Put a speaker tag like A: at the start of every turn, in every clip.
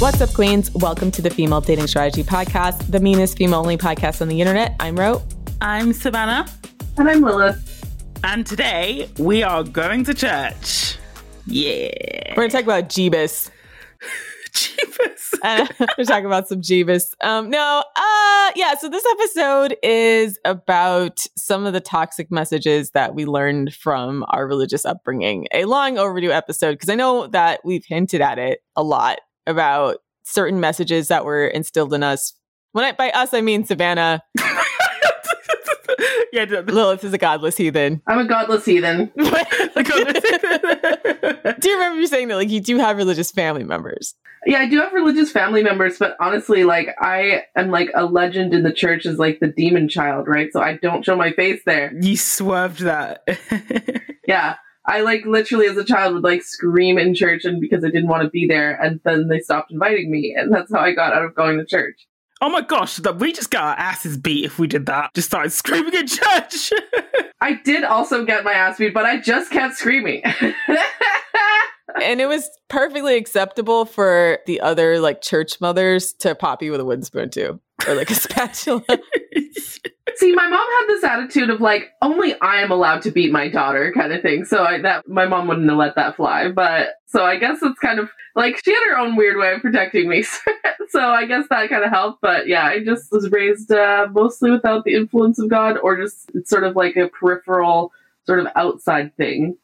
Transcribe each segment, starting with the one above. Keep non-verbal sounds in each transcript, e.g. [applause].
A: What's up, Queens? Welcome to the Female Dating Strategy Podcast, the meanest female only podcast on the internet. I'm Reaux.
B: I'm Savannah.
C: And I'm Lilith.
B: And today we are going to church. Yeah.
A: We're going to talk about Jeebus. [laughs]
B: Jeebus. [laughs]
A: uh, we're talking about some Jeebus. Um, no, uh, yeah. So this episode is about some of the toxic messages that we learned from our religious upbringing. A long overdue episode because I know that we've hinted at it a lot about certain messages that were instilled in us. When I, by us, I mean Savannah. [laughs]
B: yeah,
A: Lilith is a godless heathen.
C: I'm [laughs] [laughs] a godless heathen. do
A: you remember you saying that like you do have religious family members?
C: Yeah, I do have religious family members, but honestly, like I am like a legend in the church as like the demon child, right? So I don't show my face there.
B: You swerved that.
C: yeah. I like literally as a child would like scream in church and because I didn't want to be there and then they stopped inviting me and that's how I got out of going to church.
B: Oh my gosh, that we just got our asses beat if we did that. Just started screaming in church. [laughs]
C: I did also get my ass beat, but I just kept screaming. [laughs]
A: and it was perfectly acceptable for the other like church mothers to pop you with a wooden spoon too, or like a spatula. [laughs]
C: See, my mom had this attitude of like, only I am allowed to beat my daughter, kind of thing. So I, that my mom wouldn't have let that fly. But so I guess it's kind of like she had her own weird way of protecting me. [laughs] so I guess that kind of helped. But yeah, I just was raised uh, mostly without the influence of God, or just it's sort of like a peripheral, sort of outside thing,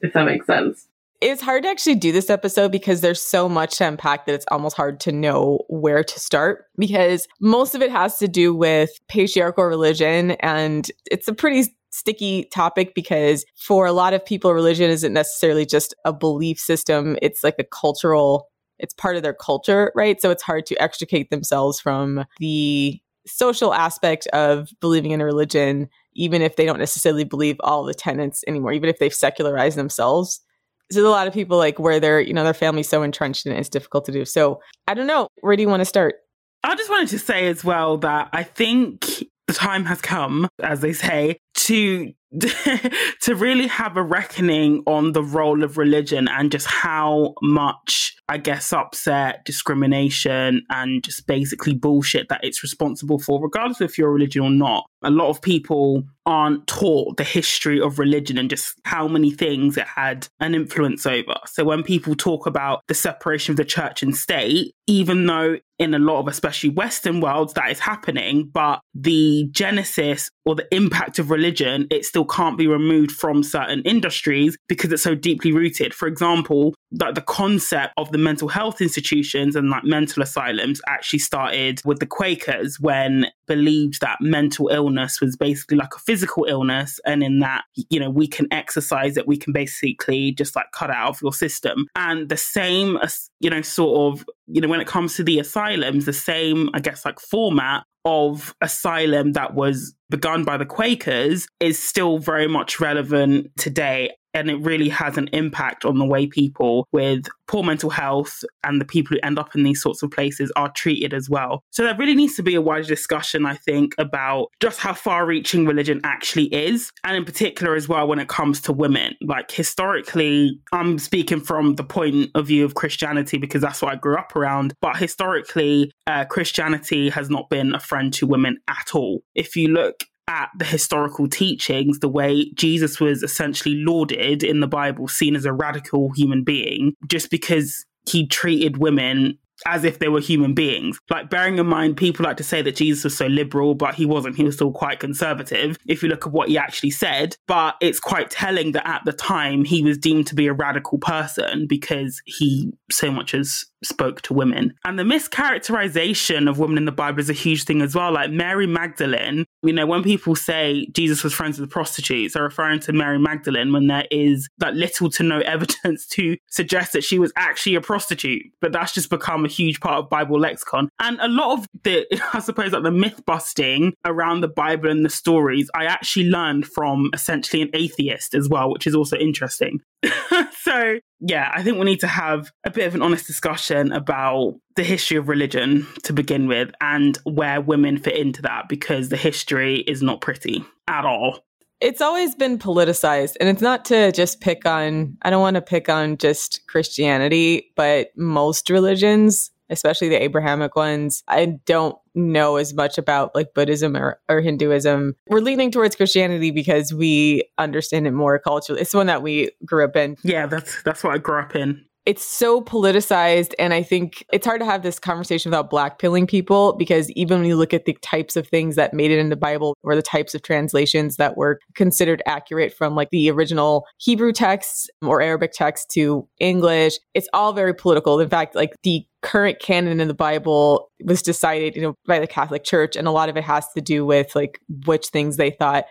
C: if that makes sense
A: it's hard to actually do this episode because there's so much to unpack that it's almost hard to know where to start because most of it has to do with patriarchal religion and it's a pretty sticky topic because for a lot of people religion isn't necessarily just a belief system. It's like a cultural it's part of their culture right? So it's hard to extricate themselves from the social aspect of believing in a religion even if they don't necessarily believe all the tenets anymore even if they've secularized themselves there's a lot of people like where they're, you know, their family's so entrenched in it, it's difficult to do. So I don't know. Where do you want to start?
B: I just wanted to say as well that I think the time has come, as they say, to [laughs] to really have a reckoning on the role of religion and just how much I guess upset, discrimination, and just basically bullshit that it's responsible for, regardless if you're religion or not. A lot of people aren't taught the history of religion and just how many things it had an influence over. So when people talk about the separation of the church and state, even though in a lot of especially Western worlds that is happening, but the genesis or the impact of religion, it still can't be removed from certain industries because it's so deeply rooted. For example, that the concept of the mental health institutions and like mental asylums actually started with the Quakers when believed that mental illness was basically like a physical illness and in that you know we can exercise it we can basically just like cut out of your system and the same you know sort of you know when it comes to the asylums the same i guess like format of asylum that was begun by the Quakers is still very much relevant today and it really has an impact on the way people with poor mental health and the people who end up in these sorts of places are treated as well. So there really needs to be a wider discussion, I think, about just how far reaching religion actually is. And in particular, as well, when it comes to women. Like historically, I'm speaking from the point of view of Christianity because that's what I grew up around. But historically, uh, Christianity has not been a friend to women at all. If you look at the historical teachings, the way Jesus was essentially lauded in the Bible, seen as a radical human being, just because he treated women as if they were human beings. Like, bearing in mind, people like to say that Jesus was so liberal, but he wasn't. He was still quite conservative if you look at what he actually said. But it's quite telling that at the time he was deemed to be a radical person because he so much as spoke to women. And the mischaracterization of women in the Bible is a huge thing as well. Like Mary Magdalene, you know, when people say Jesus was friends with prostitutes, they're referring to Mary Magdalene when there is that little to no [laughs] evidence to suggest that she was actually a prostitute. But that's just become a huge part of Bible lexicon. And a lot of the, [laughs] I suppose, like the myth busting around the Bible and the stories, I actually learned from essentially an atheist as well, which is also interesting. [laughs] so, yeah, I think we need to have a bit of an honest discussion about the history of religion to begin with and where women fit into that because the history is not pretty at all.
A: It's always been politicized, and it's not to just pick on, I don't want to pick on just Christianity, but most religions especially the Abrahamic ones. I don't know as much about like Buddhism or, or Hinduism. We're leaning towards Christianity because we understand it more culturally. It's the one that we grew up in.
B: Yeah, that's that's what I grew up in
A: it's so politicized and i think it's hard to have this conversation without blackpilling people because even when you look at the types of things that made it in the bible or the types of translations that were considered accurate from like the original hebrew texts or arabic text to english it's all very political. In fact like the current canon in the bible was decided you know by the catholic church and a lot of it has to do with like which things they thought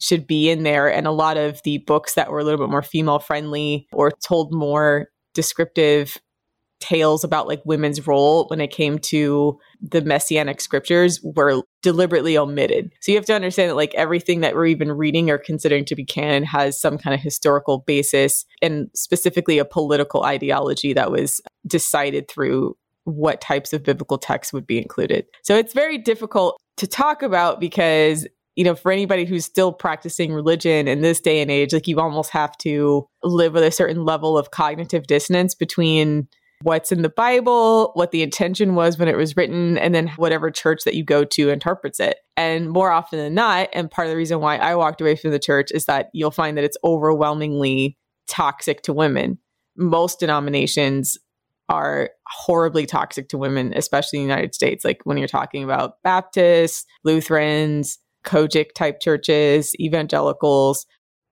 A: should be in there and a lot of the books that were a little bit more female friendly or told more descriptive tales about like women's role when it came to the messianic scriptures were deliberately omitted. So you have to understand that like everything that we're even reading or considering to be canon has some kind of historical basis and specifically a political ideology that was decided through what types of biblical texts would be included. So it's very difficult to talk about because you know, for anybody who's still practicing religion in this day and age, like you almost have to live with a certain level of cognitive dissonance between what's in the Bible, what the intention was when it was written, and then whatever church that you go to interprets it. And more often than not, and part of the reason why I walked away from the church is that you'll find that it's overwhelmingly toxic to women. Most denominations are horribly toxic to women, especially in the United States. Like when you're talking about Baptists, Lutherans, COGIC type churches, evangelicals.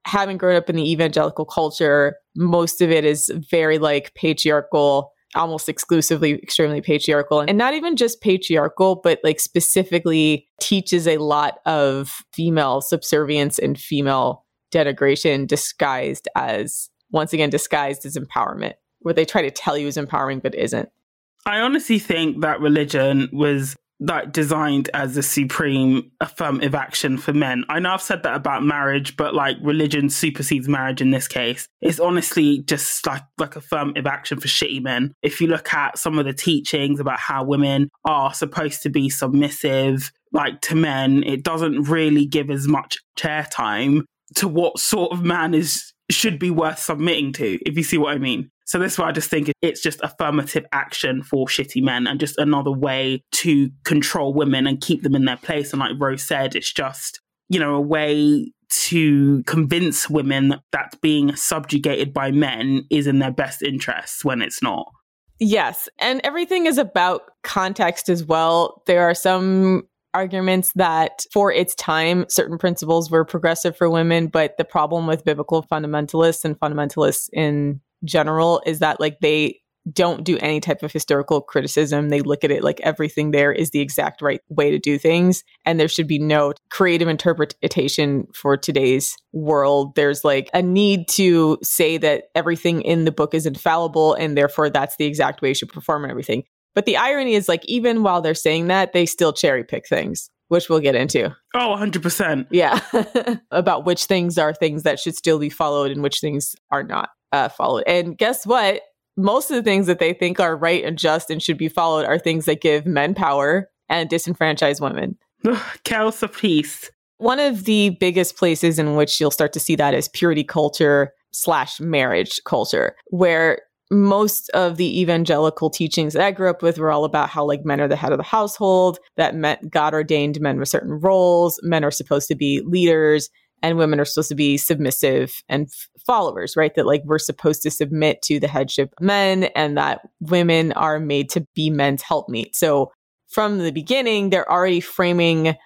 A: Having grown up in the evangelical culture, most of it is very like patriarchal, almost exclusively extremely patriarchal. And not even just patriarchal, but like specifically teaches a lot of female subservience and female denigration disguised as, once again, disguised as empowerment, where they try to tell you is empowering but isn't.
B: I honestly think that religion was like designed as a supreme affirmative action for men. I know I've said that about marriage, but like religion supersedes marriage in this case. It's honestly just like like affirmative action for shitty men. If you look at some of the teachings about how women are supposed to be submissive, like to men, it doesn't really give as much chair time to what sort of man is should be worth submitting to, if you see what I mean. So this is why I just think it's just affirmative action for shitty men and just another way to control women and keep them in their place. And like Rose said, it's just, you know, a way to convince women that being subjugated by men is in their best interests when it's not.
A: Yes. And everything is about context as well. There are some arguments that for its time, certain principles were progressive for women, but the problem with biblical fundamentalists and fundamentalists in general is that like they don't do any type of historical criticism. They look at it like everything there is the exact right way to do things. And there should be no creative interpretation for today's world. There's like a need to say that everything in the book is infallible and therefore that's the exact way you should perform and everything. But the irony is like, even while they're saying that, they still cherry pick things which we'll get into.
B: Oh, 100%.
A: Yeah. [laughs] About which things are things that should still be followed and which things are not uh, followed. And guess what? Most of the things that they think are right and just and should be followed are things that give men power and disenfranchise women.
B: Chaos of peace.
A: One of the biggest places in which you'll start to see that is purity culture slash marriage culture, where most of the evangelical teachings that I grew up with were all about how like men are the head of the household, that meant God ordained men with certain roles, men are supposed to be leaders, and women are supposed to be submissive and f- followers, right? That like we're supposed to submit to the headship of men and that women are made to be men's helpmeet. So from the beginning, they're already framing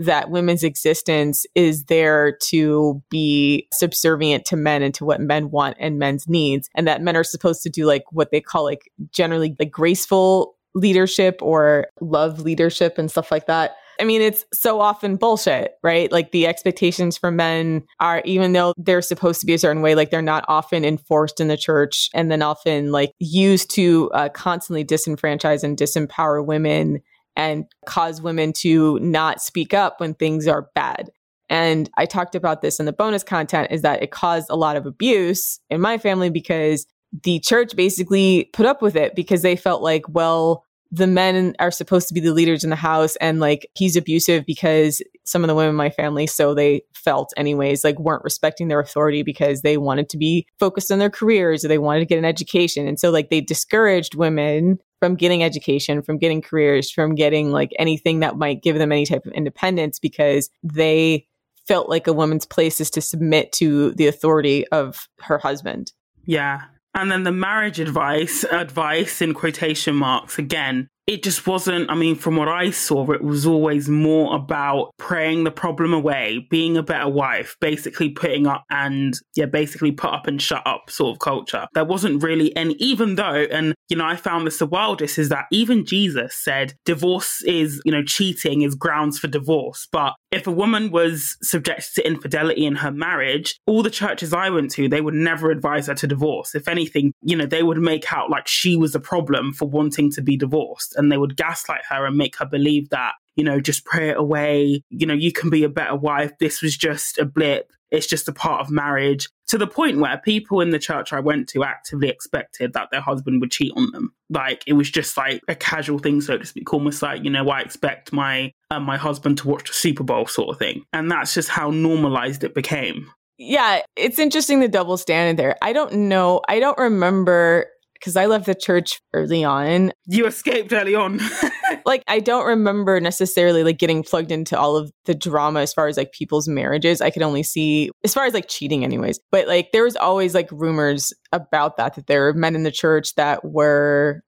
A: that women's existence is there to be subservient to men and to what men want and men's needs and that men are supposed to do like what they call like generally like graceful leadership or love leadership and stuff like that I mean, it's so often bullshit, right? Like the expectations for men are, even though they're supposed to be a certain way, like they're not often enforced in the church and then often like used to uh, constantly disenfranchise and disempower women and cause women to not speak up when things are bad. And I talked about this in the bonus content is that it caused a lot of abuse in my family because the church basically put up with it because they felt like, well, the men are supposed to be the leaders in the house and like he's abusive because some of the women in my family so they felt anyways like weren't respecting their authority because they wanted to be focused on their careers or they wanted to get an education. And so like they discouraged women from getting education from getting careers from getting like anything that might give them any type of independence because they felt like a woman's place is to submit to the authority of her husband.
B: Yeah and then the marriage advice, advice in quotation marks, again, it just wasn't, I mean, from what I saw, it was always more about praying the problem away, being a better wife, basically putting up and, yeah, basically put up and shut up sort of culture. There wasn't really any, even though, and, you know, I found this the wildest is that even Jesus said divorce is, you know, cheating is grounds for divorce. But if a woman was subjected to infidelity in her marriage, all the churches I went to, they would never advise her to divorce. If anything, you know, they would make out like she was a problem for wanting to be divorced and they would gaslight her and make her believe that, you know, just pray it away. You know, you can be a better wife. This was just a blip. It's just a part of marriage to the point where people in the church I went to actively expected that their husband would cheat on them. Like it was just like a casual thing, so to speak, almost like, you know, I expect my uh, my husband to watch the Super Bowl sort of thing. And that's just how normalized it became.
A: Yeah, it's interesting the double standard there. I don't know. I don't remember because I left the church early on.
B: You escaped early on. [laughs]
A: like I don't remember necessarily like getting plugged into all of the drama as far as like people's marriages. I could only see as far as like cheating anyways. But like there was always like rumors about that that there were men in the church that were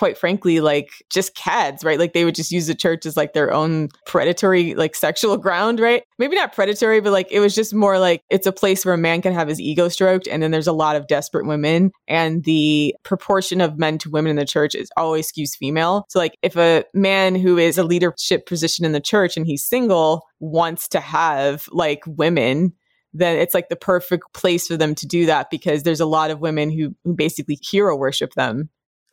A: quite frankly like just cads right? Like they would just use the church as like their own predatory like sexual ground right? Maybe not predatory but like it was just more like it's a place where a man can have his ego stroked and then there's a lot of desperate women and the proportion of men to women in the church is always skews female. So like if a man who is a leadership position in the church and he's single wants to have like women then it's like the perfect place for them to do that because there's a lot of women who, who basically hero worship them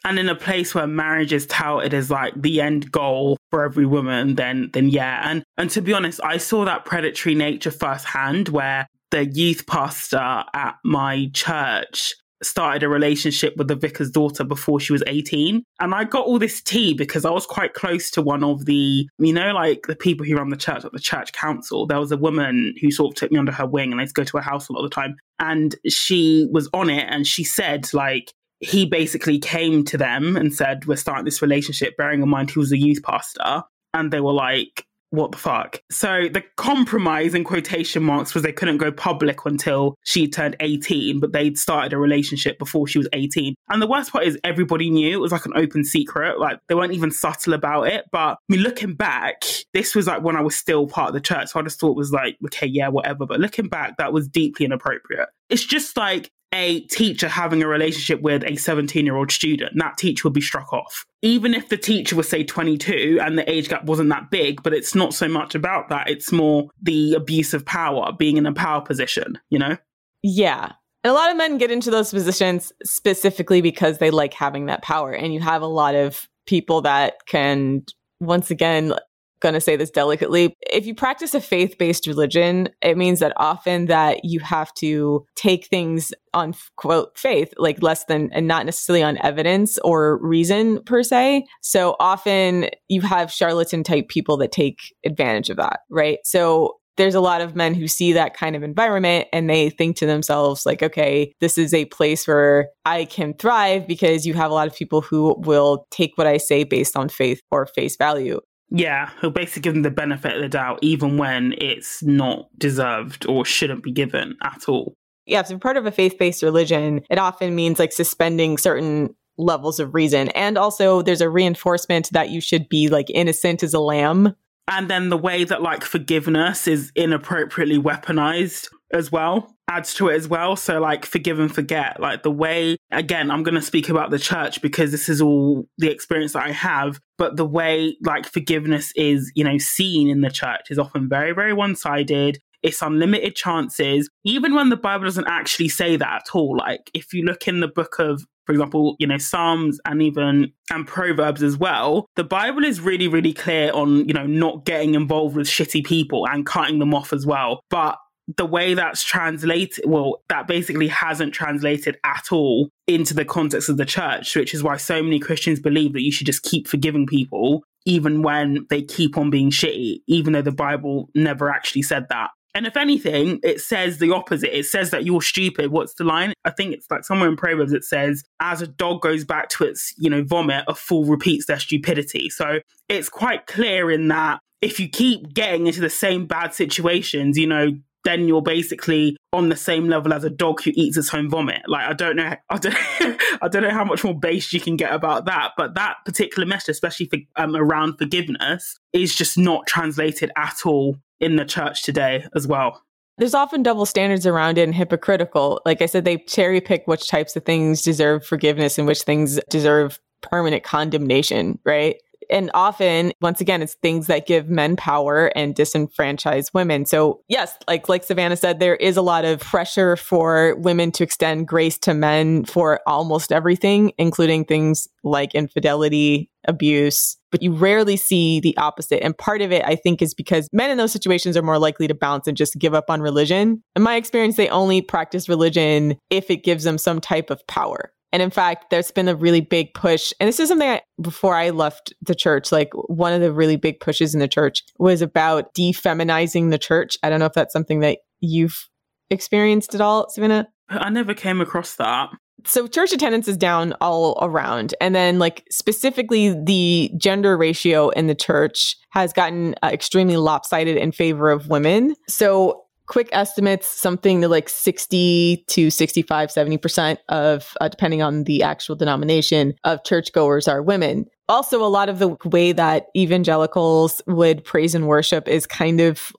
B: and in a place where marriage is touted as like the end goal for every woman, then then yeah. And and to be honest, I saw that predatory nature firsthand where the youth pastor at my church started a relationship with the vicar's daughter before she was 18. And I got all this tea because I was quite close to one of the, you know, like the people who run the church at the church council. There was a woman who sort of took me under her wing and I used to go to her house a lot of the time. And she was on it and she said, like, he basically came to them and said, We're starting this relationship, bearing in mind he was a youth pastor. And they were like, what the fuck? So the compromise in quotation marks was they couldn't go public until she turned 18, but they'd started a relationship before she was 18. And the worst part is everybody knew it was like an open secret. Like they weren't even subtle about it. But I mean, looking back, this was like when I was still part of the church. So I just thought it was like, okay, yeah, whatever. But looking back, that was deeply inappropriate. It's just like a teacher having a relationship with a 17 year old student, that teacher would be struck off. Even if the teacher was, say, 22 and the age gap wasn't that big, but it's not so much about that. It's more the abuse of power, being in a power position, you know?
A: Yeah. And a lot of men get into those positions specifically because they like having that power. And you have a lot of people that can, once again, going to say this delicately if you practice a faith-based religion it means that often that you have to take things on quote faith like less than and not necessarily on evidence or reason per se. So often you have charlatan type people that take advantage of that right? So there's a lot of men who see that kind of environment and they think to themselves like okay this is a place where i can thrive because you have a lot of people who will take what i say based on faith or face value
B: yeah, he'll basically give them the benefit of the doubt, even when it's not deserved or shouldn't be given at all.
A: Yeah, so part of a faith based religion, it often means like suspending certain levels of reason. And also, there's a reinforcement that you should be like innocent as a lamb.
B: And then the way that like forgiveness is inappropriately weaponized as well adds to it as well. So, like, forgive and forget. Like, the way, again, I'm going to speak about the church because this is all the experience that I have. But the way, like, forgiveness is, you know, seen in the church is often very, very one sided. It's unlimited chances, even when the Bible doesn't actually say that at all. Like, if you look in the book of for example, you know, Psalms and even and Proverbs as well, the Bible is really, really clear on, you know, not getting involved with shitty people and cutting them off as well. But the way that's translated, well, that basically hasn't translated at all into the context of the church, which is why so many Christians believe that you should just keep forgiving people even when they keep on being shitty, even though the Bible never actually said that. And if anything, it says the opposite. It says that you're stupid. What's the line? I think it's like somewhere in Proverbs it says, as a dog goes back to its, you know, vomit, a fool repeats their stupidity. So it's quite clear in that if you keep getting into the same bad situations, you know, then you're basically on the same level as a dog who eats its own vomit. Like I don't know, [laughs] I don't, [laughs] I don't know how much more base you can get about that. But that particular message, especially for um, around forgiveness, is just not translated at all in the church today as well.
A: There's often double standards around it and hypocritical. Like I said, they cherry pick which types of things deserve forgiveness and which things deserve permanent condemnation, right? And often, once again, it's things that give men power and disenfranchise women. So yes, like like Savannah said, there is a lot of pressure for women to extend grace to men for almost everything, including things like infidelity, abuse, but you rarely see the opposite. And part of it, I think, is because men in those situations are more likely to bounce and just give up on religion. In my experience, they only practice religion if it gives them some type of power. And in fact, there's been a really big push. And this is something I, before I left the church, like one of the really big pushes in the church was about defeminizing the church. I don't know if that's something that you've experienced at all, Savannah.
B: I never came across that.
A: So church attendance is down all around. And then like specifically the gender ratio in the church has gotten uh, extremely lopsided in favor of women. So quick estimates something to like 60 to 65 70% of uh, depending on the actual denomination of churchgoers are women. Also a lot of the way that evangelicals would praise and worship is kind of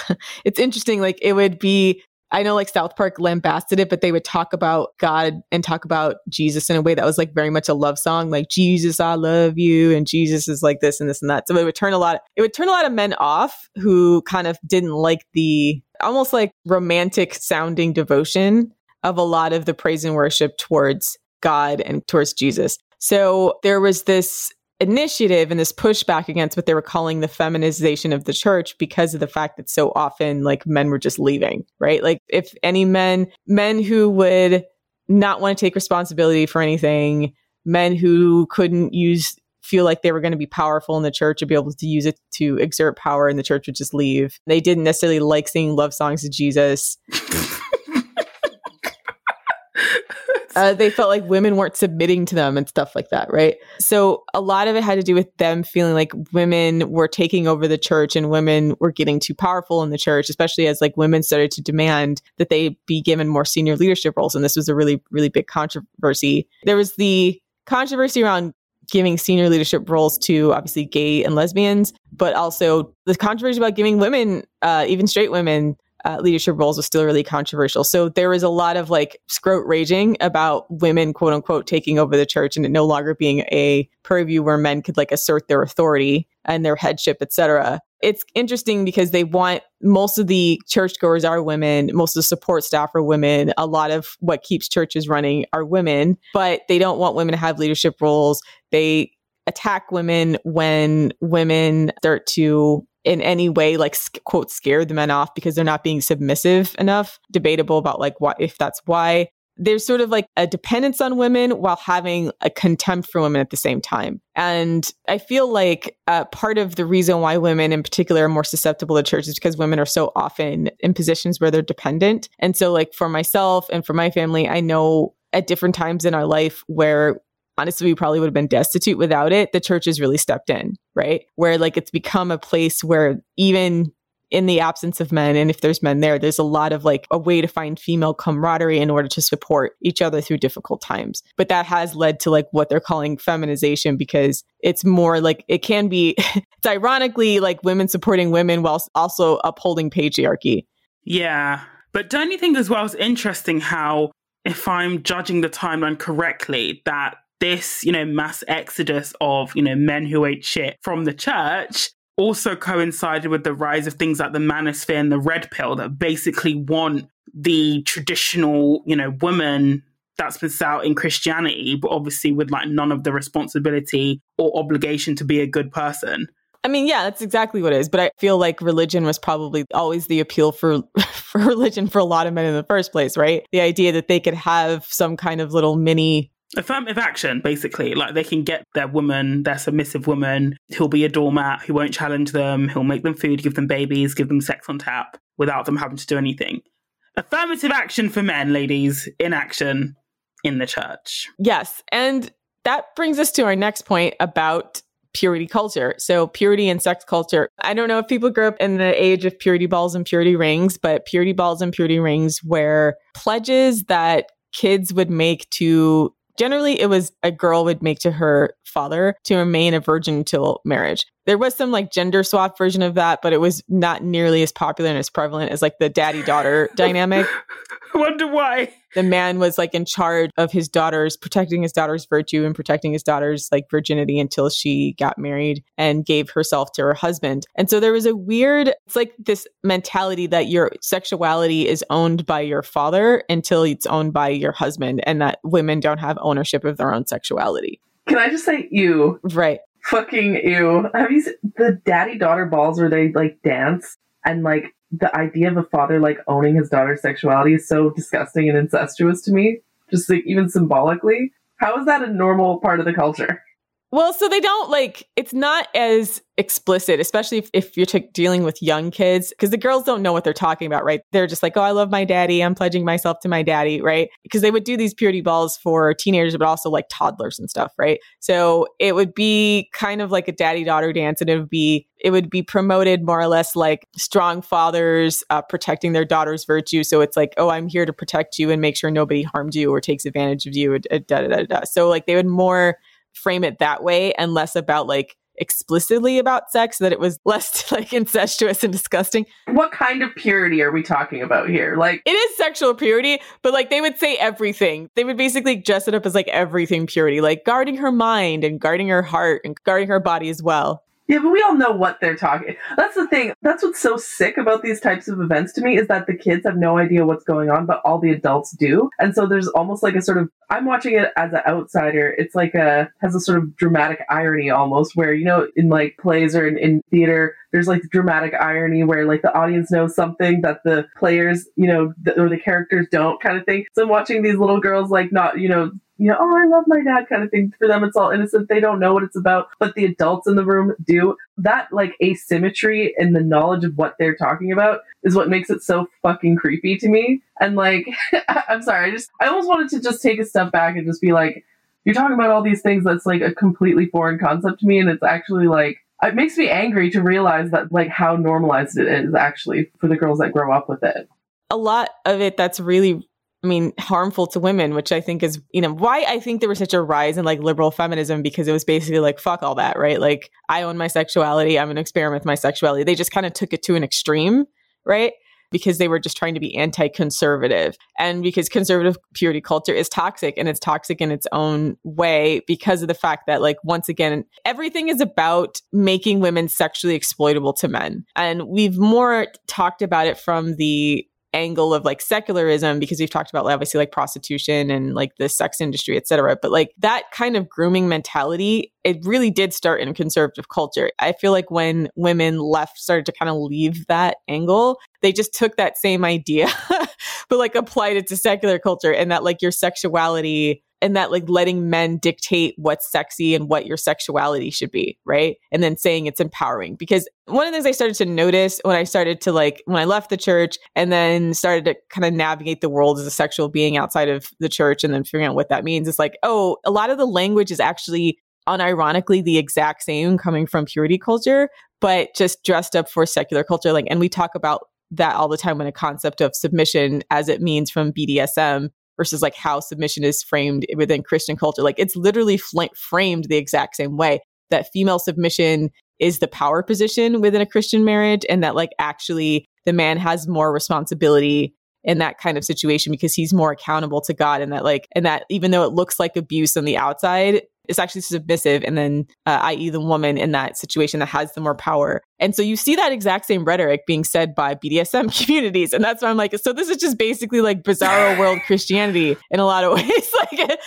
A: [laughs] it's interesting like it would be I know like South Park lambasted it, but they would talk about God and talk about Jesus in a way that was like very much a love song, like Jesus, I love you, and Jesus is like this and this and that. So it would turn a lot. It would turn a lot of men off who kind of didn't like the almost like romantic sounding devotion of a lot of the praise and worship towards God and towards Jesus. So there was this initiative and this pushback against what they were calling the feminization of the church because of the fact that so often like men were just leaving, right? Like if any men, men who would not want to take responsibility for anything, men who couldn't use feel like they were going to be powerful in the church and be able to use it to exert power and the church would just leave. They didn't necessarily like singing love songs to Jesus. [laughs] Uh, they felt like women weren't submitting to them and stuff like that, right? So a lot of it had to do with them feeling like women were taking over the church and women were getting too powerful in the church, especially as like women started to demand that they be given more senior leadership roles. And this was a really, really big controversy. There was the controversy around giving senior leadership roles to obviously gay and lesbians, but also the controversy about giving women, uh, even straight women, uh, leadership roles was still really controversial. So there was a lot of like scrote raging about women, quote unquote, taking over the church and it no longer being a purview where men could like assert their authority and their headship, etc. It's interesting because they want most of the churchgoers are women, most of the support staff are women. A lot of what keeps churches running are women, but they don't want women to have leadership roles. They attack women when women start to in any way like quote scare the men off because they're not being submissive enough debatable about like what if that's why. There's sort of like a dependence on women while having a contempt for women at the same time. And i feel like uh, part of the reason why women in particular are more susceptible to church is because women are so often in positions where they're dependent. And so like for myself and for my family i know at different times in our life where honestly, we probably would have been destitute without it. The church has really stepped in, right? Where like it's become a place where even in the absence of men, and if there's men there, there's a lot of like a way to find female camaraderie in order to support each other through difficult times. But that has led to like what they're calling feminization because it's more like it can be, [laughs] it's ironically like women supporting women whilst also upholding patriarchy.
B: Yeah. But don't you think as well it's interesting how if I'm judging the timeline correctly, that this, you know, mass exodus of, you know, men who ate shit from the church also coincided with the rise of things like the manosphere and the red pill that basically want the traditional, you know, woman that's been set out in Christianity, but obviously with like none of the responsibility or obligation to be a good person.
A: I mean, yeah, that's exactly what it is. But I feel like religion was probably always the appeal for [laughs] for religion for a lot of men in the first place, right? The idea that they could have some kind of little mini
B: affirmative action, basically. Like they can get their woman, their submissive woman, who'll be a doormat, who won't challenge them, who'll make them food, give them babies, give them sex on tap without them having to do anything. Affirmative action for men, ladies, in action in the church.
A: Yes. And that brings us to our next point about purity culture. So, purity and sex culture. I don't know if people grew up in the age of purity balls and purity rings, but purity balls and purity rings were pledges that kids would make to generally it was a girl would make to her father to remain a virgin until marriage. There was some like gender swap version of that, but it was not nearly as popular and as prevalent as like the daddy daughter [laughs] dynamic.
B: I wonder why.
A: The man was like in charge of his daughter's protecting his daughter's virtue and protecting his daughter's like virginity until she got married and gave herself to her husband. And so there was a weird, it's like this mentality that your sexuality is owned by your father until it's owned by your husband and that women don't have ownership of their own sexuality.
C: Can I just say you?
A: Right.
C: Fucking ew. Have you seen the daddy daughter balls where they like dance and like the idea of a father like owning his daughter's sexuality is so disgusting and incestuous to me. Just like even symbolically. How is that a normal part of the culture?
A: Well, so they don't like it's not as explicit, especially if, if you're t- dealing with young kids, because the girls don't know what they're talking about, right? They're just like, oh, I love my daddy. I'm pledging myself to my daddy, right? Because they would do these purity balls for teenagers, but also like toddlers and stuff, right? So it would be kind of like a daddy daughter dance, and it would be it would be promoted more or less like strong fathers uh, protecting their daughter's virtue. So it's like, oh, I'm here to protect you and make sure nobody harmed you or takes advantage of you. Da, da, da, da. So like they would more frame it that way and less about like explicitly about sex that it was less [laughs] like incestuous and disgusting.
C: What kind of purity are we talking about here? Like
A: it is sexual purity, but like they would say everything. They would basically dress it up as like everything purity, like guarding her mind and guarding her heart and guarding her body as well.
C: Yeah, but we all know what they're talking. That's the thing. That's what's so sick about these types of events to me is that the kids have no idea what's going on, but all the adults do. And so there's almost like a sort of I'm watching it as an outsider. It's like a has a sort of dramatic irony almost where you know in like plays or in, in theater there's like dramatic irony where like the audience knows something that the players you know th- or the characters don't kind of thing. So I'm watching these little girls like not you know you know, oh, I love my dad kind of thing. For them, it's all innocent. They don't know what it's about, but the adults in the room do. That like asymmetry in the knowledge of what they're talking about is what makes it so fucking creepy to me. And like, [laughs] I'm sorry, I just, I almost wanted to just take a step back and just be like, you're talking about all these things that's like a completely foreign concept to me. And it's actually like, it makes me angry to realize that like how normalized it is actually for the girls that grow up with it.
A: A lot of it that's really I mean, harmful to women, which I think is, you know, why I think there was such a rise in like liberal feminism because it was basically like, fuck all that, right? Like, I own my sexuality. I'm to experiment with my sexuality. They just kind of took it to an extreme, right? Because they were just trying to be anti conservative. And because conservative purity culture is toxic and it's toxic in its own way because of the fact that, like, once again, everything is about making women sexually exploitable to men. And we've more talked about it from the angle of like secularism because we've talked about obviously like prostitution and like the sex industry et cetera but like that kind of grooming mentality it really did start in conservative culture. I feel like when women left started to kind of leave that angle they just took that same idea [laughs] but like applied it to secular culture and that like your sexuality and that like letting men dictate what's sexy and what your sexuality should be, right? And then saying it's empowering. Because one of the things I started to notice when I started to like, when I left the church and then started to kind of navigate the world as a sexual being outside of the church and then figuring out what that means, is like, oh, a lot of the language is actually unironically the exact same coming from purity culture, but just dressed up for secular culture. Like, and we talk about that all the time when a concept of submission as it means from BDSM versus like how submission is framed within Christian culture. Like it's literally fl- framed the exact same way that female submission is the power position within a Christian marriage and that like actually the man has more responsibility in that kind of situation because he's more accountable to God and that like and that even though it looks like abuse on the outside it's actually submissive and then uh, i.e the woman in that situation that has the more power and so you see that exact same rhetoric being said by bdsm [laughs] communities and that's why i'm like so this is just basically like bizarro [laughs] world christianity in a lot of [laughs] ways like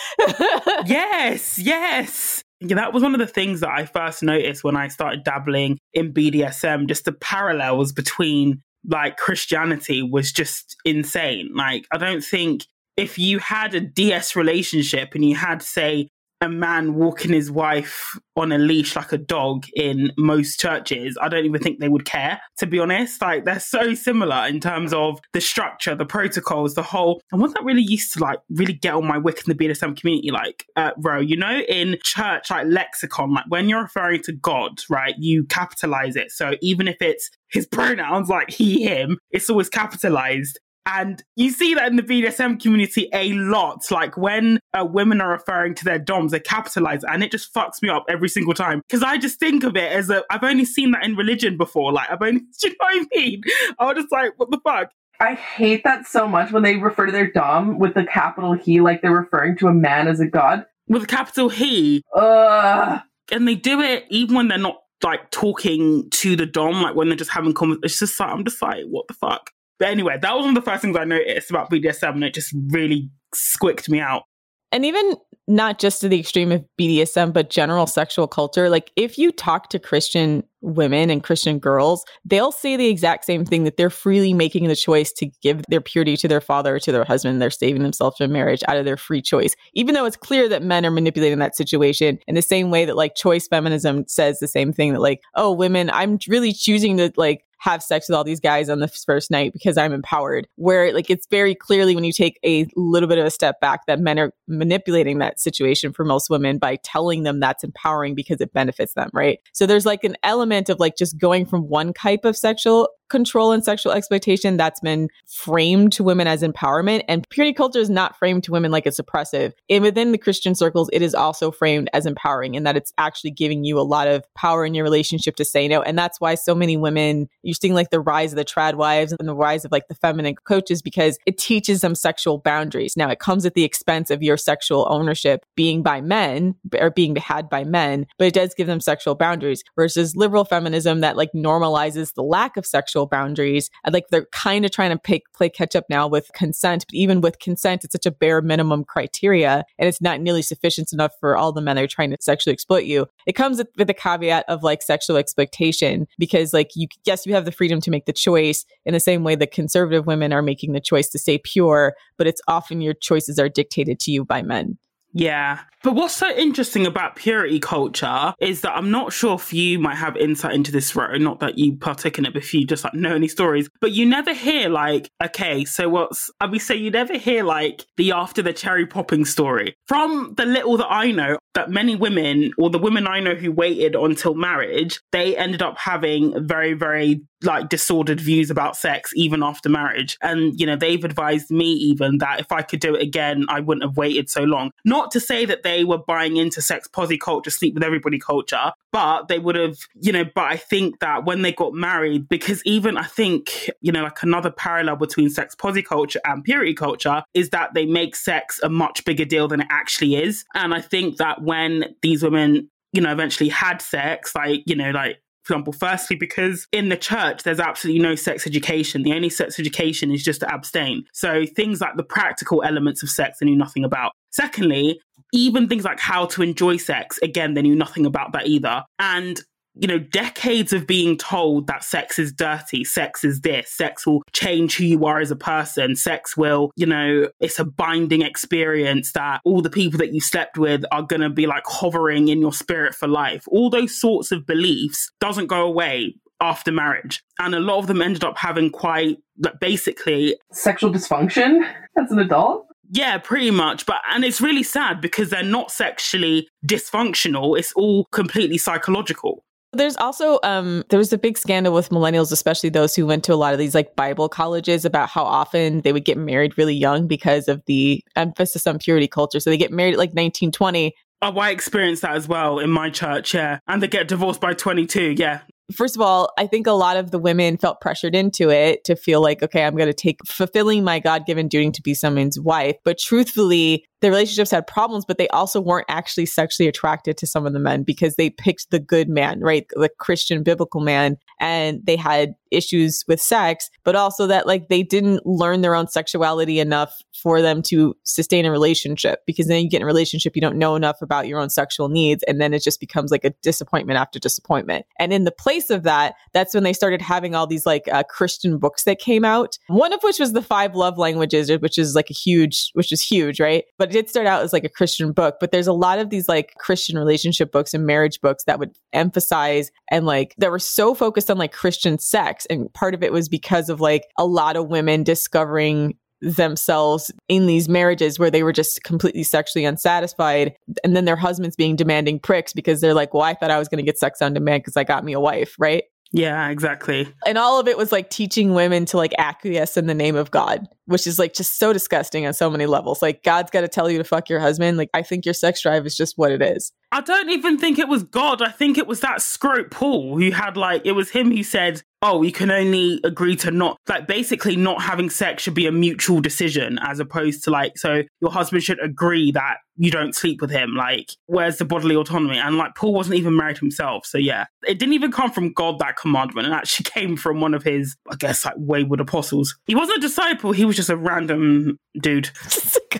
B: yes yes Yeah, that was one of the things that I first noticed when I started dabbling in BDSM, just the parallels between like Christianity was just insane. Like, I don't think if you had a DS relationship and you had, say, a man walking his wife on a leash like a dog in most churches, I don't even think they would care, to be honest. Like they're so similar in terms of the structure, the protocols, the whole. And wasn't really used to like really get on my wick in the BDSM community, like, uh, Reaux, you know, in church, like lexicon, like when you're referring to God, right, you capitalize it. So even if it's his pronouns like he, him, it's always capitalized. And you see that in the BDSM community a lot. Like when uh, women are referring to their DOMs, they capitalize and it just fucks me up every single time. Because I just think of it as a, I've only seen that in religion before. Like, I've only, [laughs] do you know what I mean? I was just like, what the fuck?
C: I hate that so much when they refer to their Dom with the capital He, like they're referring to a man as a god.
B: With a capital He.
C: Ugh.
B: And they do it even when they're not like talking to the Dom, like when they're just having conversations. It's just like, I'm just like, what the fuck? But anyway, that was one of the first things I noticed about BDSM, and it just really squicked me out.
A: And even not just to the extreme of BDSM, but general sexual culture. Like, if you talk to Christian women and Christian girls, they'll say the exact same thing that they're freely making the choice to give their purity to their father or to their husband. They're saving themselves from marriage out of their free choice, even though it's clear that men are manipulating that situation in the same way that, like, choice feminism says the same thing that, like, oh, women, I'm really choosing to, like, have sex with all these guys on the first night because I'm empowered. Where like it's very clearly when you take a little bit of a step back that men are manipulating that situation for most women by telling them that's empowering because it benefits them, right? So there's like an element of like just going from one type of sexual control and sexual exploitation that's been framed to women as empowerment and purity culture is not framed to women like it's oppressive. And within the christian circles it is also framed as empowering in that it's actually giving you a lot of power in your relationship to say no. And that's why so many women you're seeing like the rise of the trad wives and the rise of like the feminine coaches because it teaches them sexual boundaries. Now it comes at the expense of your sexual ownership being by men or being had by men but it does give them sexual boundaries versus liberal feminism that like normalizes the lack of sexual sexual boundaries. And like they're kind of trying to play catch up now with consent. But even with consent, it's such a bare minimum criteria and it's not nearly sufficient enough for all the men that are trying to sexually exploit you. It comes with the caveat of like sexual exploitation because like you, yes, you have the freedom to make the choice in the same way that conservative women are making the choice to stay pure, but it's often your choices are dictated to you by men.
B: Yeah. But what's so interesting about purity culture is that I'm not sure if you might have insight into this, right? Not that you partake in it, but if you just like know any stories, but you never hear like, okay, so what's, I would say you never hear like the after the cherry popping story. From the little that I know, that many women, or the women I know who waited until marriage, they ended up having very, very like disordered views about sex even after marriage. And, you know, they've advised me even that if I could do it again, I wouldn't have waited so long. Not to say that they were buying into sex posi culture, sleep with everybody culture, but they would have, you know, but I think that when they got married, because even I think, you know, like another parallel between sex posi culture and purity culture is that they make sex a much bigger deal than it actually is. And I think that when these women you know, eventually had sex, like, you know, like for example, firstly, because in the church, there's absolutely no sex education. The only sex education is just to abstain. So things like the practical elements of sex, they knew nothing about. Secondly, even things like how to enjoy sex, again, they knew nothing about that either. And you know, decades of being told that sex is dirty, sex is this, sex will change who you are as a person, sex will, you know, it's a binding experience that all the people that you slept with are going to be like hovering in your spirit for life. All those sorts of beliefs doesn't go away after marriage. And a lot of them ended up having quite, like, basically
C: sexual dysfunction as an adult.
B: Yeah, pretty much. But and it's really sad because they're not sexually dysfunctional. It's all completely psychological.
A: There's also um there was a big scandal with millennials, especially those who went to a lot of these like Bible colleges about how often they would get married really young because of the emphasis on purity culture. So they get married at like 19, 20.
B: Oh, I experienced that as well in my church, yeah. And they get divorced by 22, yeah
A: first of all, I think a lot of the women felt pressured into it to feel like, okay, I'm going to take fulfilling my God given duty to be someone's wife. But truthfully, the relationships had problems, but they also weren't actually sexually attracted to some of the men because they picked the good man, right? The Christian biblical man. And they had issues with sex, but also that like they didn't learn their own sexuality enough for them to sustain a relationship because then you get in a relationship, you don't know enough about your own sexual needs. And then it just becomes like a disappointment after disappointment. And in the place of that, that's when they started having all these like uh, Christian books that came out. One of which was the five love languages, which is like a huge, which is huge, right? But it did start out as like a Christian book. But there's a lot of these like Christian relationship books and marriage books that would emphasize and like that were so focused on like Christian sex. And part of it was because of like a lot of women discovering themselves in these marriages where they were just completely sexually unsatisfied and then their husbands being demanding pricks because they're like well i thought i was going to get sex on demand because i got me a wife right
B: yeah, exactly.
A: And all of it was like teaching women to like acquiesce in the name of God, which is like just so disgusting on so many levels. Like God's got to tell you to fuck your husband. Like I think your sex drive is just what it is.
B: I don't even think it was God. I think it was that scrope Paul who had like it was him who said, "Oh, you can only agree to not like basically not having sex should be a mutual decision as opposed to like so your husband should agree that you don't sleep with him. Like where's the bodily autonomy?" And like Paul wasn't even married himself, so yeah, it didn't even come from God that commandment. It actually [laughs] came from one of his, I guess, like wayward apostles. He wasn't a disciple. He was just a random dude,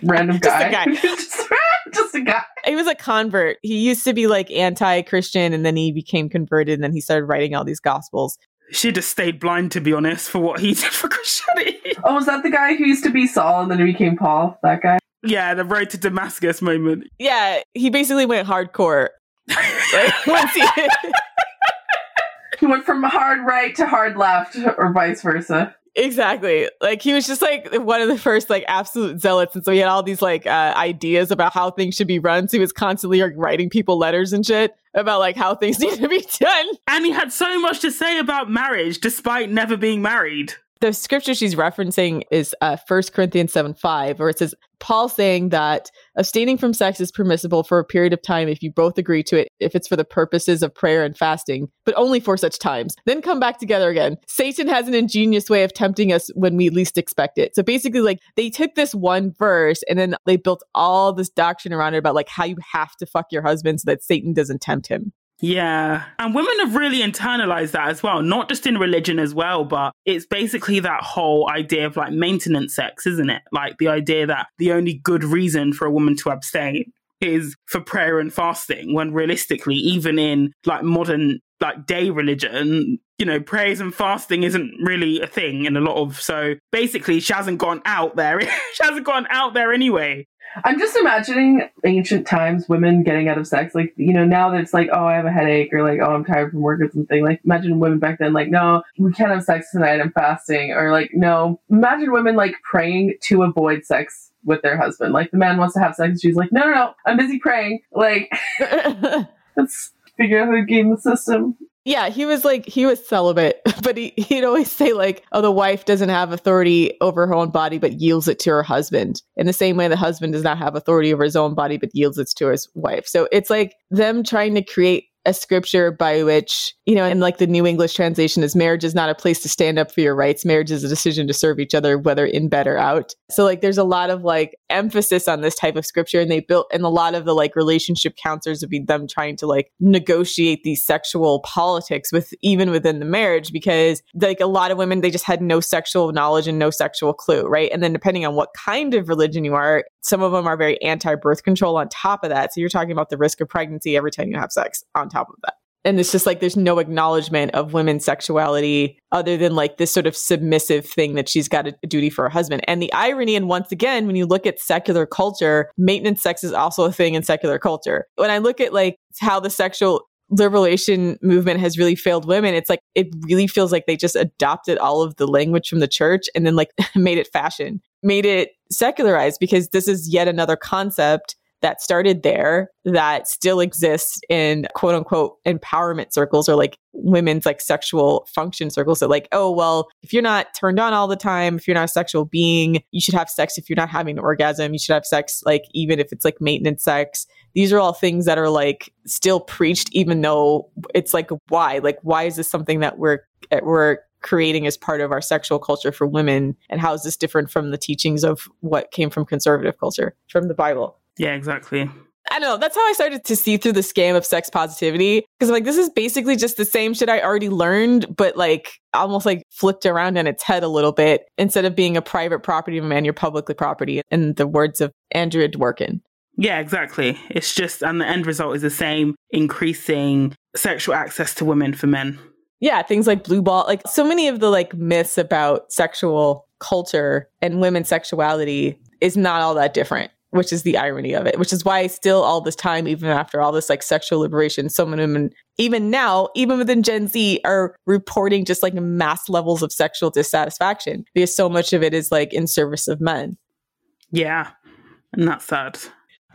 C: random [laughs] guy.
A: Just a guy. [laughs]
C: just a guy.
A: He was a convert. He used to be like anti Christian and then he became converted and then he started writing all these gospels.
B: She just stayed blind, to be honest, for what he [laughs] did for Christianity.
C: Oh, was that the guy who used to be Saul and then he became Paul? That guy?
B: Yeah, the road to Damascus moment.
A: Yeah, he basically went hardcore. Like, [laughs] once he, [laughs]
C: He went from hard right to hard left, or vice versa.
A: Exactly. Like he was just like one of the first like absolute zealots. And so he had all these like uh, ideas about how things should be run. So he was constantly like writing people letters and shit about like how things [laughs] need to be done.
B: And he had so much to say about marriage despite never being married.
A: The scripture she's referencing is uh, 1 Corinthians 7 5, where it says, Paul saying that abstaining from sex is permissible for a period of time if you both agree to it, if it's for the purposes of prayer and fasting, but only for such times. Then come back together again. Satan has an ingenious way of tempting us when we least expect it. So basically, like they took this one verse and then they built all this doctrine around it about like how you have to fuck your husband so that Satan doesn't tempt him.
B: Yeah. And women have really internalized that as well, not just in religion as well, but it's basically that whole idea of like maintenance sex, isn't it? Like the idea that the only good reason for a woman to abstain is for prayer and fasting, when realistically, even in like modern like day religion, you know, prayers and fasting isn't really a thing in a lot of so basically she hasn't gone out there. [laughs] she hasn't gone out there anyway.
C: I'm just imagining ancient times, women getting out of sex. Like, you know, now that it's like, oh, I have a headache, or like, oh, I'm tired from work or something. Like, imagine women back then, like, no, we can't have sex tonight, I'm fasting. Or like, no, imagine women like praying to avoid sex with their husband. Like, the man wants to have sex, and she's like, no, no, no, I'm busy praying. Like, [laughs] let's figure out how to game the system.
A: Yeah, he was like he was celibate, [laughs] but he, he'd always say like, "Oh, the wife doesn't have authority over her own body, but yields it to her husband." In the same way, the husband does not have authority over his own body, but yields it to his wife. So it's like them trying to create a scripture by which, you know, and like the New English translation is marriage is not a place to stand up for your rights. Marriage is a decision to serve each other, whether in bed or out. So like there's a lot of like emphasis on this type of scripture and they built and a lot of the like relationship counselors would be them trying to like negotiate these sexual politics with even within the marriage because like a lot of women they just had no sexual knowledge and no sexual clue, right? And then depending on what kind of religion you are, some of them are very anti-birth control on top of that. So you're talking about the risk of pregnancy every time you have sex on top of that. And it's just like there's no acknowledgement of women's sexuality other than like this sort of submissive thing that she's got a duty for her husband. And the irony, and once again, when you look at secular culture, maintenance sex is also a thing in secular culture. When I look at like how the sexual liberation movement has really failed women it's like it really feels like they just adopted all of the language from the church and then like [laughs] made it fashion made it secularized because this is yet another concept that started there that still exists in quote unquote empowerment circles or like women's like sexual function circles that like oh well if you're not turned on all the time if you're not a sexual being you should have sex if you're not having an orgasm. You should have sex like even if it's like maintenance sex. These are all things that are like still preached even though it's like why? Like why is this something that we're eh, we're creating as part of our sexual culture for women? And how is this different from the teachings of what came from conservative culture from the bible
B: yeah exactly
A: I know. That's how I started to see through the scam of sex positivity. Because I'm like, this is basically just the same shit I already learned, but like almost like flipped around on its head a little bit. Instead of being a private property of a man, you're publicly property. In the words of Andrea Dworkin.
B: Yeah, exactly. It's just, and the end result is the same increasing sexual access to women for men.
A: Yeah, things like blue ball, like so many of the like myths about sexual culture and women's sexuality is not all that different, which is the irony of it, which is why still all this time, even after all this like sexual liberation, so many women, even now, even within Gen Z, are reporting just like mass levels of sexual dissatisfaction because so much of it is like in service of men.
B: Yeah, and that's sad.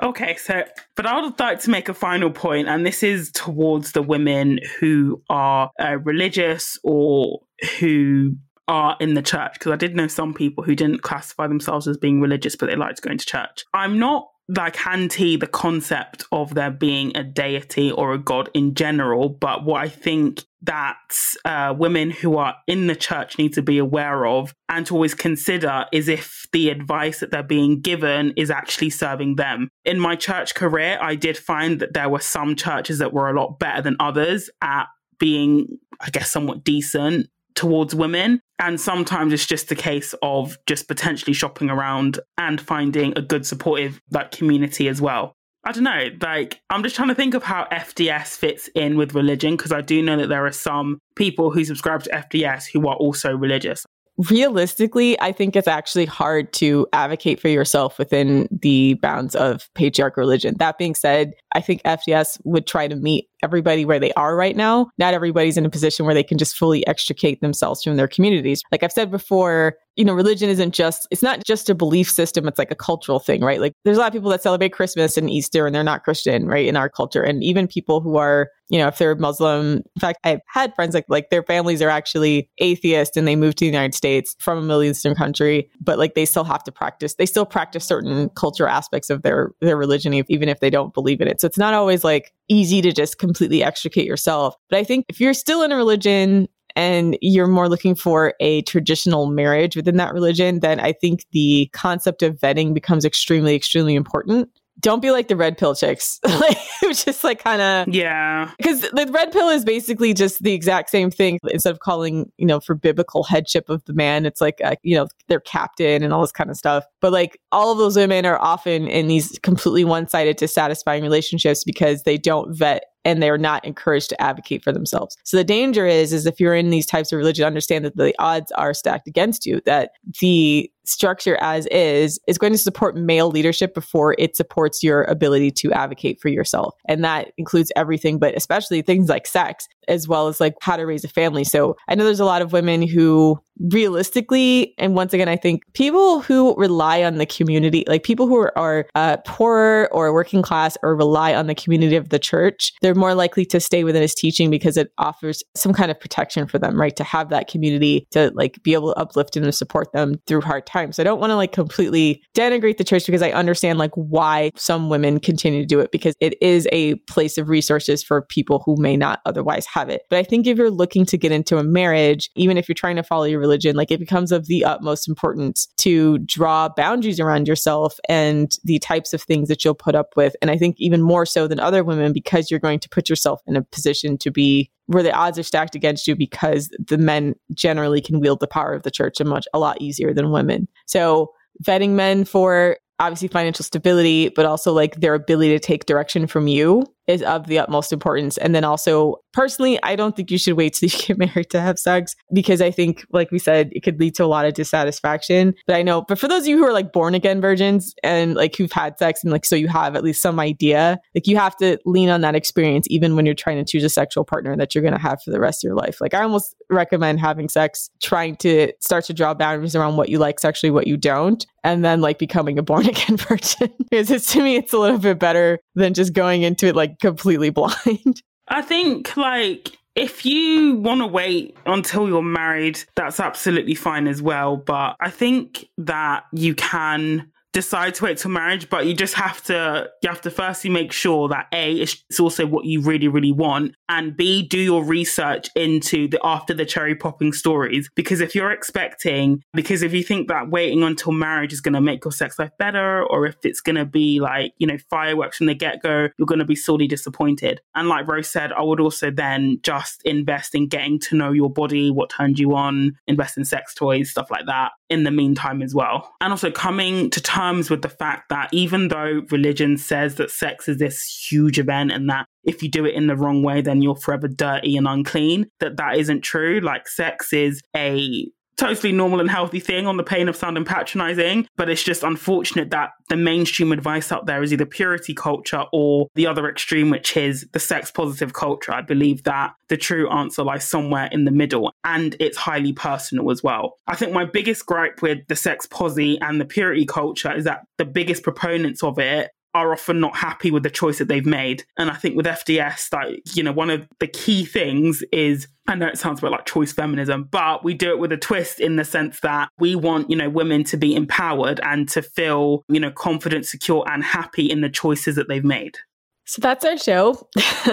B: Okay, so, but I would like to make a final point, and this is towards the women who are uh, religious or who are in the church, because I did know some people who didn't classify themselves as being religious, but they liked going to church. I'm not like anti the concept of there being a deity or a god in general, but what I think that uh, women who are in the church need to be aware of and to always consider is if the advice that they're being given is actually serving them. In my church career, I did find that there were some churches that were a lot better than others at being, I guess, somewhat decent towards women. And sometimes it's just a case of just potentially shopping around and finding a good supportive like community as well. I don't know, like I'm just trying to think of how FDS fits in with religion because I do know that there are some people who subscribe to FDS who are also religious
A: realistically, I think it's actually hard to advocate for yourself within the bounds of patriarchal religion. That being said, I think FDS would try to meet everybody where they are right now. Not everybody's in a position where they can just fully extricate themselves from their communities. Like I've said before, you know, religion isn't just, it's not just a belief system. It's like a cultural thing, right? Like there's a lot of people that celebrate Christmas and Easter and they're not Christian, right? In our culture. And even people who are, you know, if they're Muslim, in fact, I've had friends like, like their families are actually atheist and they moved to the United States from a Middle Eastern country, but like they still have to practice, they still practice certain cultural aspects of their, their religion, even if they don't believe in it. So it's not always like easy to just completely extricate yourself. But I think if you're still in a religion and you're more looking for a traditional marriage within that religion, then I think the concept of vetting becomes extremely, extremely important don't be like the red pill chicks. [laughs] like just like kind of
B: yeah.
A: Because the red pill is basically just the exact same thing. Instead of calling you know for biblical headship of the man, it's like a, you know their captain and all this kind of stuff. But like all of those women are often in these completely one sided dissatisfying relationships because they don't vet and they're not encouraged to advocate for themselves. So the danger is, is if you're in these types of religion, understand that the odds are stacked against you, that the structure as is is going to support male leadership before it supports your ability to advocate for yourself. And that includes everything, but especially things like sex, as well as like how to raise a family. So I know there's a lot of women who realistically, and once again, I think people who rely on the community, like people who are, are uh, poor or working class or rely on the community of the church, they're more likely to stay within his teaching because it offers some kind of protection for them, right? To have that community to like be able to uplift and support them through hard times. So I don't want to like completely denigrate the church because I understand like why some women continue to do it because it is a place of resources for people who may not otherwise have it. But I think if you're looking to get into a marriage, even if you're trying to follow your religion, like it becomes of the utmost importance to draw boundaries around yourself and the types of things that you'll put up with. And I think even more so than other women because you're going to put yourself in a position to be where the odds are stacked against you because the men generally can wield the power of the church a much a lot easier than women. So vetting men for obviously financial stability, but also like their ability to take direction from you is of the utmost importance. And then also, personally, I don't think you should wait till you get [laughs] married to have sex because I think, like we said, it could lead to a lot of dissatisfaction. But I know, but for those of you who are like born again virgins and like who've had sex and like so you have at least some idea, like you have to lean on that experience even when you're trying to choose a sexual partner that you're going to have for the rest of your life. Like I almost recommend having sex, trying to start to draw boundaries around what you like sexually, what you don't, and then like becoming a born [laughs] again virgin. because it's to me, it's a little bit better than just going into it like completely blind. [laughs]
B: I think like if you want to wait until you're married, that's absolutely fine as well. But I think that you can decide to wait till marriage, but you just have to you have to firstly make sure that A, it's also what you really, really want, and B, do your research into the after the cherry popping stories. Because if you're expecting, because if you think that waiting until marriage is gonna make your sex life better, or if it's gonna be like, you know, fireworks from the get-go, you're gonna be sorely disappointed. And like Reaux said, I would also then just invest in getting to know your body, what turns you on, invest in sex toys, stuff like that in the meantime as well. And also coming to terms with the fact that even though religion says that sex is this huge event and that if you do it in the wrong way, then you're forever dirty and unclean, that that isn't true. Like sex is a totally normal and healthy thing on the pain of sounding patronizing. But it's just unfortunate that the mainstream advice out there is either purity culture or the other extreme, which is the sex positive culture. I believe that the true answer lies somewhere in the middle and it's highly personal as well. I think my biggest gripe with the sex posi and the purity culture is that the biggest proponents of it are often not happy with the choice that they've made. And I think with FDS, like, you know, one of the key things is I know it sounds a bit like choice feminism, but we do it with a twist in the sense that we want, you know, women to be empowered and to feel, you know, confident, secure, and happy in the choices that they've made.
A: So that's our show.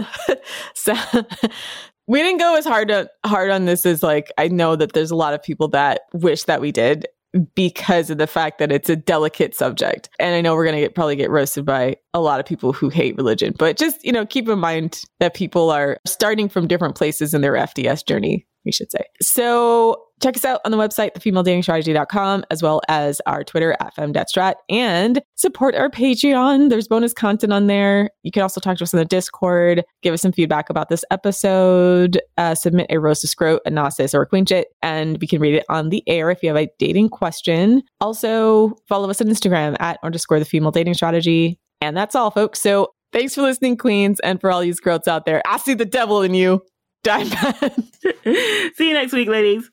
A: [laughs] so we didn't go as hard hard on this as like I know that there's a lot of people that wish that we did because of the fact that it's a delicate subject. And I know we're going to probably get roasted by a lot of people who hate religion, but just, you know, keep in mind that people are starting from different places in their FDS journey we should say. So check us out on the website, thefemaledatingstrategy.com, as well as our Twitter at femdatstrat and support our Patreon. There's bonus content on there. You can also talk to us on the Discord, give us some feedback about this episode, uh, submit a roast to scrote, a gnosis, or a quinchit, and we can read it on the air if you have a dating question. Also, follow us on Instagram at underscore the female dating strategy. And that's all, folks. So thanks for listening, queens, and for all you girls out there. I see the devil in you. [laughs] Die [laughs]
B: See you next week, ladies.